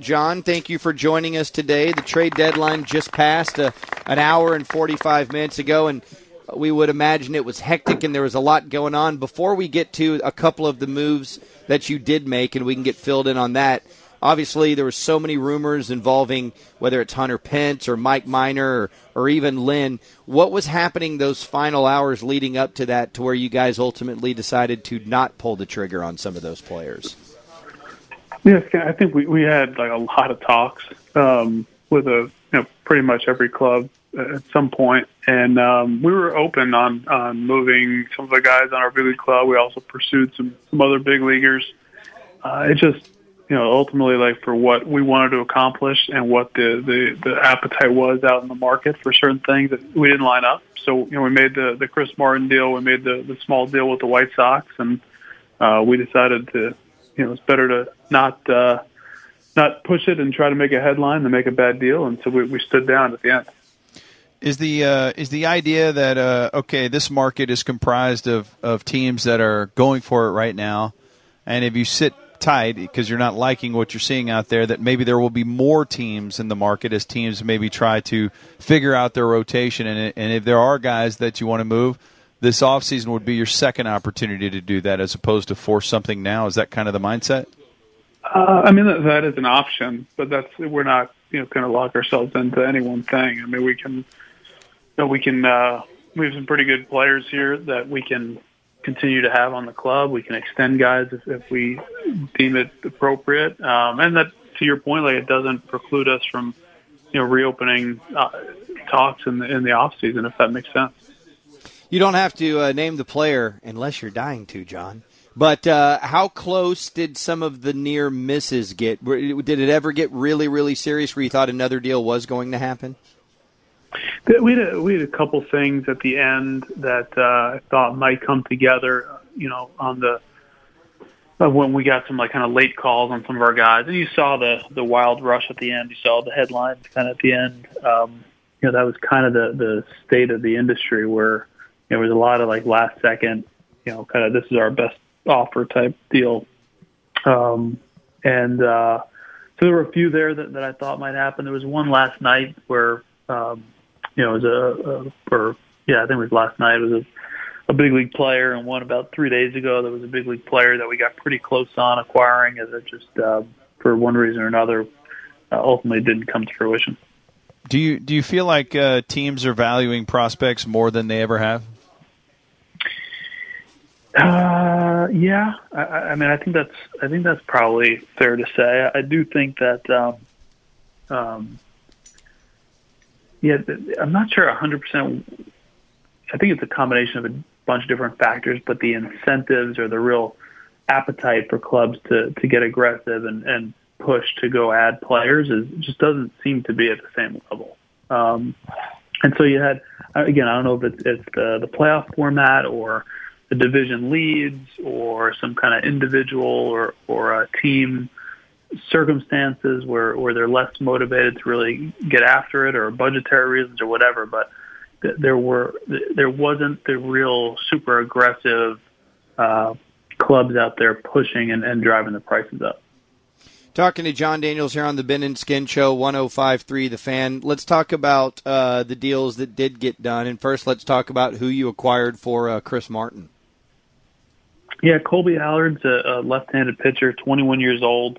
Jon, thank you for joining us today. The trade deadline just passed uh, an hour and 45 minutes ago, and we would imagine it was hectic and there was a lot going on. Before we get to a couple of the moves that you did make, and we can get filled in on that, obviously there were so many rumors involving whether it's Hunter Pence or Mike Minor or, or even Lynn. What was happening those final hours leading up to that to where you guys ultimately decided to not pull the trigger on some of those players? Yes, I think we we had like a lot of talks um, with a you know pretty much every club at some point, and um, we were open on on moving some of the guys on our big league club. We also pursued some some other big leaguers. Uh, it just you know ultimately like for what we wanted to accomplish and what the the the appetite was out in the market for certain things that we didn't line up. So you know we made the the Chris Martin deal, we made the the small deal with the White Sox, and uh, we decided to you know it's better to not uh, not push it and try to make a headline than make a bad deal. And so we, we stood down at the end. Is the uh, is the idea that uh, okay, this market is comprised of, of teams that are going for it right now, and if you sit tight because you're not liking what you're seeing out there, that maybe there will be more teams in the market as teams maybe try to figure out their rotation, and and if there are guys that you want to move, this offseason would be your second opportunity to do that as opposed to force something now. Is that kind of the mindset? Uh, I mean, that, that is an option, but that's we're not you know going to lock ourselves into any one thing. I mean, we can, you know, we can uh, we have some pretty good players here that we can continue to have on the club. We can extend guys if, if we deem it appropriate, um, and that to your point, like it doesn't preclude us from you know reopening uh, talks in the in the off season if that makes sense. You don't have to uh, name the player unless you're dying to, Jon. But uh, how close did some of the near misses get? Did it ever get really, really serious where you thought another deal was going to happen? We had a, we had a couple things at the end that uh, I thought might come together. You know, on the when we got some like kind of late calls on some of our guys, and you saw the the wild rush at the end. You saw the headlines kind of at the end. Um, you know, that was kind of the the state of the industry where there was a lot of like last second, you know, kind of this is our best offer type deal. Um, and uh, so there were a few there that, that I thought might happen. There was one last night where, um, you know, it was a, a or yeah, I think it was last night. It was a, a big league player, and one about three days ago. that was a big league player that we got pretty close on acquiring, as it just uh, for one reason or another uh, ultimately didn't come to fruition. Do you do you feel like uh, teams are valuing prospects more than they ever have? Uh, yeah. I, I mean, I think that's I think that's probably fair to say. I do think that. Um, um, yeah, I'm not sure 100. percent I think it's a combination of a bunch of different factors, but the incentives or the real appetite for clubs to to get aggressive and and push to go add players is just doesn't seem to be at the same level. Um, and so you had again, I don't know if it's, it's the the playoff format or the division leads or some kind of individual or, or team circumstances where, where they're less motivated to really get after it or budgetary reasons or whatever. But th- there were, th- there wasn't the real super aggressive, uh, clubs out there pushing and, and driving the prices up. Talking to Jon Daniels here on the Ben and Skin Show, 1053 The Fan. Let's talk about uh, the deals that did get done. And first, let's talk about who you acquired for uh, Chris Martin. Yeah, Kolby Allard's a, a left-handed pitcher, 21 years old.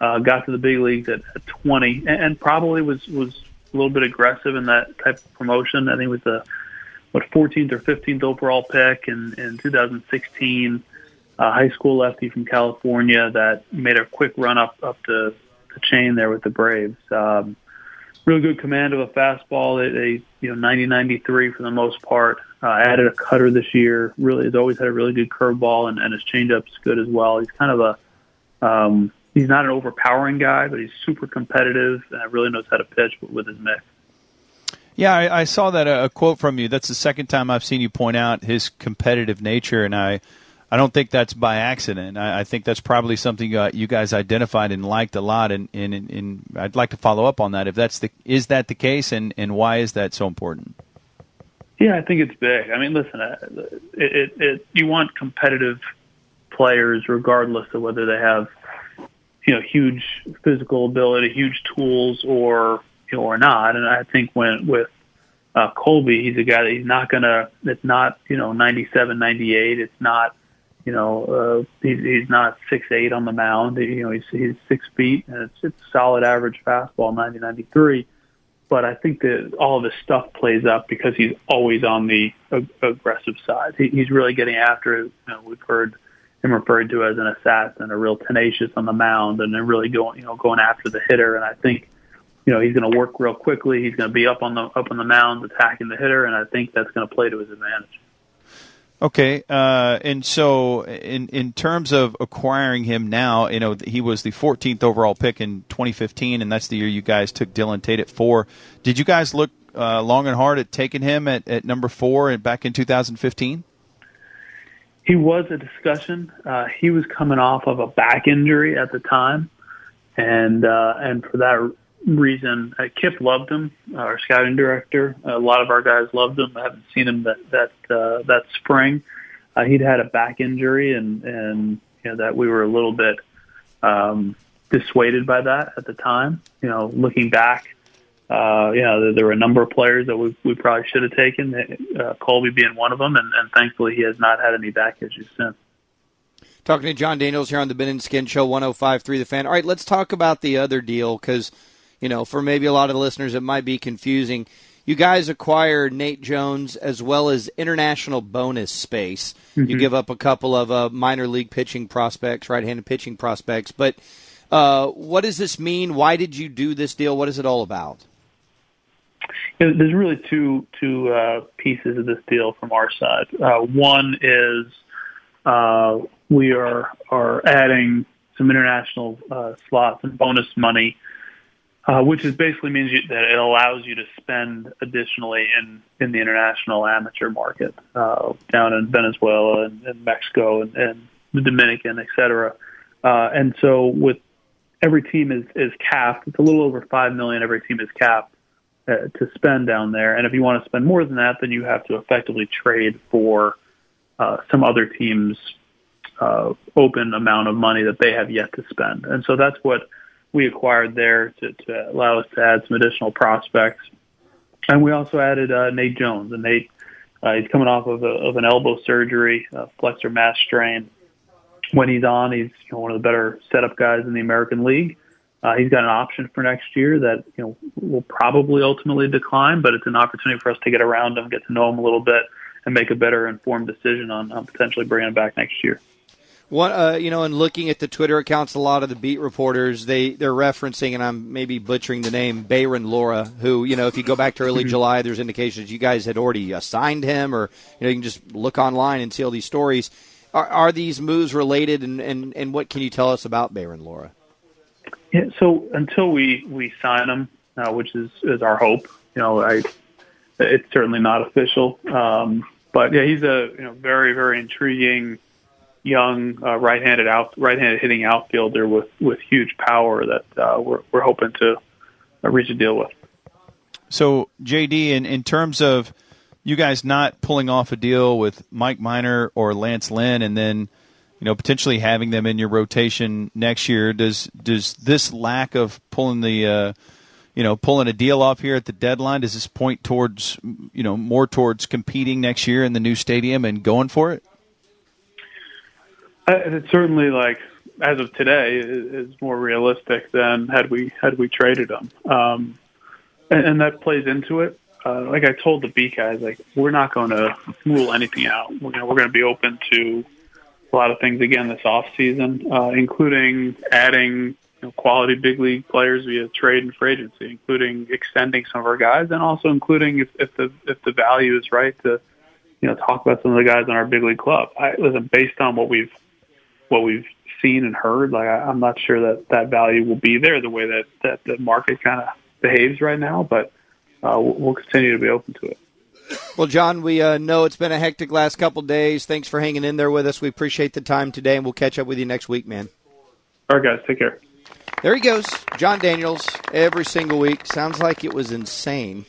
Uh, got to the big leagues at, at 20, and, and probably was was a little bit aggressive in that type of promotion. I think it was the what 14th or 15th overall pick in in 2016. A high school lefty from California that made a quick run up up the, the chain there with the Braves. Um, real good command of a fastball. They, they you know 90 93 for the most part. Uh, added a cutter this year. Really, has always had a really good curveball, and, and his changeup's is good as well. He's kind of a um, he's not an overpowering guy, but he's super competitive and really knows how to pitch with his mix. Yeah, I, I saw that uh, a quote from you. That's the second time I've seen you point out his competitive nature, and I, I don't think that's by accident. I, I think that's probably something uh, you guys identified and liked a lot, and, and, and I'd like to follow up on that. If that's the is that the case, and, and why is that so important? Yeah, I think it's big. I mean, listen, uh, it, it, it you want competitive players regardless of whether they have you know huge physical ability, huge tools, or you know, or not. And I think when with uh, Kolby, he's a guy that he's not gonna. It's not you know 97, 98. It's not you know uh, he's he's not six eight on the mound. You know he's he's six feet and it's it's solid average fastball 90 93. But I think that all of his stuff plays up because he's always on the ag- aggressive side. He, he's really getting after it. You know, we've heard him referred to as an assassin, a real tenacious on the mound, and then really going, you know, going after the hitter. And I think, you know, he's going to work real quickly. He's going to be up on the up on the mound, attacking the hitter, and I think that's going to play to his advantage. Okay, uh, and so in in terms of acquiring him now, you know, he was the 14th overall pick in 2015, and that's the year you guys took Dillon Tate at four. Did you guys look uh, long and hard at taking him at, at number four and back in 2015? he was a discussion. Uh, he was coming off of a back injury at the time, and uh, and for that reason, uh, Kip loved him, our scouting director. A lot of our guys loved him. I haven't seen him that that uh, that spring. Uh, he'd had a back injury, and and you know that we were a little bit um, dissuaded by that at the time. You know, looking back, uh, you know, there, there were a number of players that we, we probably should have taken, uh, Kolby being one of them, and, and thankfully he has not had any back issues since. Talking to Jon Daniels here on the Ben and Skin Show, 105.3 The Fan. All right, let's talk about the other deal because, you know, for maybe a lot of the listeners, it might be confusing. You guys acquired Nate Jones as well as international bonus space. Mm-hmm. You give up a couple of uh, minor league pitching prospects, right-handed pitching prospects. But uh, what does this mean? Why did you do this deal? What is it all about? There's really two two uh, pieces of this deal from our side. Uh, one is uh, we are are adding some international uh, slots and bonus money, uh, which is basically means you, that it allows you to spend additionally in in the international amateur market uh, down in Venezuela and, and Mexico and, and the Dominican, et cetera. Uh, and so with every team is is capped. It's a little over five million. Every team is capped uh, to spend down there. And if you want to spend more than that, then you have to effectively trade for uh, some other team's uh, open amount of money that they have yet to spend. And so that's what we acquired there to, to allow us to add some additional prospects. And we also added uh, Nate Jones. And Nate, uh, he's coming off of, a, of an elbow surgery, flexor mass strain. When he's on, he's you know, one of the better setup guys in the American League. Uh, he's got an option for next year that you know will probably ultimately decline, but it's an opportunity for us to get around him, get to know him a little bit, and make a better informed decision on, on potentially bringing him back next year. One, uh, you know, and looking at the Twitter accounts, a lot of the beat reporters they they're referencing, and I'm maybe butchering the name Bayron Lora, who you know, if you go back to early mm-hmm. July, there's indications you guys had already assigned him, or you know, you can just look online and see all these stories. Are, are these moves related, and, and, and what can you tell us about Bayron Lora? Yeah, so until we we sign him, uh, which is is our hope, you know, I it's certainly not official, um, but yeah, he's a you know very very intriguing young uh, right-handed out right-handed hitting outfielder with with huge power that uh, we're we're hoping to uh, reach a deal with. So JD, in in terms of you guys not pulling off a deal with Mike Minor or Lance Lynn, and then you know, potentially having them in your rotation next year. Does does this lack of pulling the uh, you know pulling a deal off here at the deadline does this point towards you know more towards competing next year in the new stadium and going for it? Uh, it's certainly like as of today is more realistic than had we had we traded them, um, and, and that plays into it. Uh, like I told the B guys, like we're not going to rule anything out. We're gonna, we're going to be open to a lot of things again this off season, uh, including adding you know, quality big league players via trade and free agency, including extending some of our guys, and also including if, if the if the value is right to you know talk about some of the guys on our big league club. I listen based on what we've what we've seen and heard, like I, I'm not sure that that value will be there the way that that the market kind of behaves right now. But uh, we'll, we'll continue to be open to it. Well, Jon, we uh, know it's been a hectic last couple days. Thanks for hanging in there with us. We appreciate the time today, and we'll catch up with you next week, man. All right, guys, take care. There he goes, Jon Daniels, every single week. Sounds like it was insane.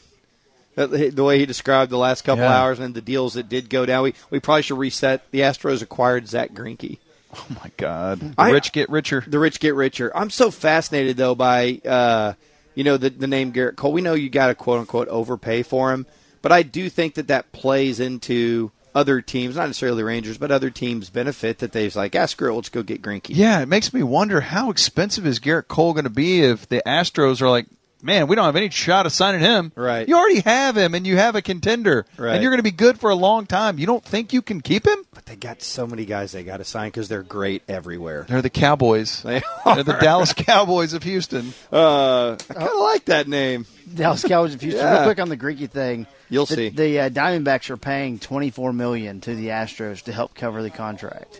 The way he described the last couple Yeah. hours and the deals that did go down. We, we probably should reset. The Astros acquired Zack Greinke. Oh my God! The I- rich get richer. The rich get richer. I'm so fascinated though by uh, you know the the name Gerrit Cole. We know you got to quote unquote overpay for him, but I do think that that plays into other teams, not necessarily the Rangers, but other teams' benefit that they're like, ah, screw it, let's go get Greinke. Yeah, it makes me wonder how expensive is Gerrit Cole going to be if the Astros are like, man, we don't have any shot of signing him. Right. You already have him, and you have a contender, Right. and you're going to be good for a long time. You don't think you can keep him? But they got so many guys they got to sign because they're great everywhere. They're the Cowboys. They They're the Dallas Cowboys of Houston. Uh, I kind of like that name. Dallas Cowboys of Houston. Yeah. Real quick on the Greinke thing. You'll the, see. The uh, Diamondbacks are paying twenty four million to the Astros to help cover the contract.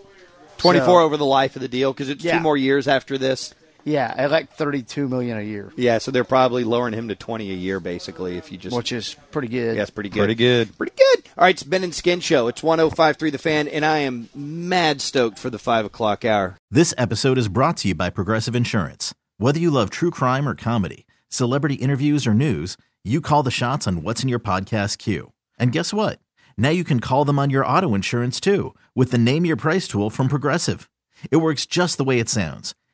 24 So- over the life of the deal because it's Yeah. two more years after this. Yeah, at like thirty two million a year, Yeah, so they're probably lowering him to 20 a year basically if you just which is pretty good. Yeah, it's pretty good. Pretty good. Pretty good. All right, it's Ben and Skin Show. It's 1053 The Fan, and I am mad stoked for the 5 o'clock hour. This episode is brought to you by Progressive Insurance. Whether you love true crime or comedy, celebrity interviews or news, you call the shots on what's in your podcast queue. And guess what? Now you can call them on your auto insurance too with the Name Your Price tool from Progressive. It works just the way it sounds.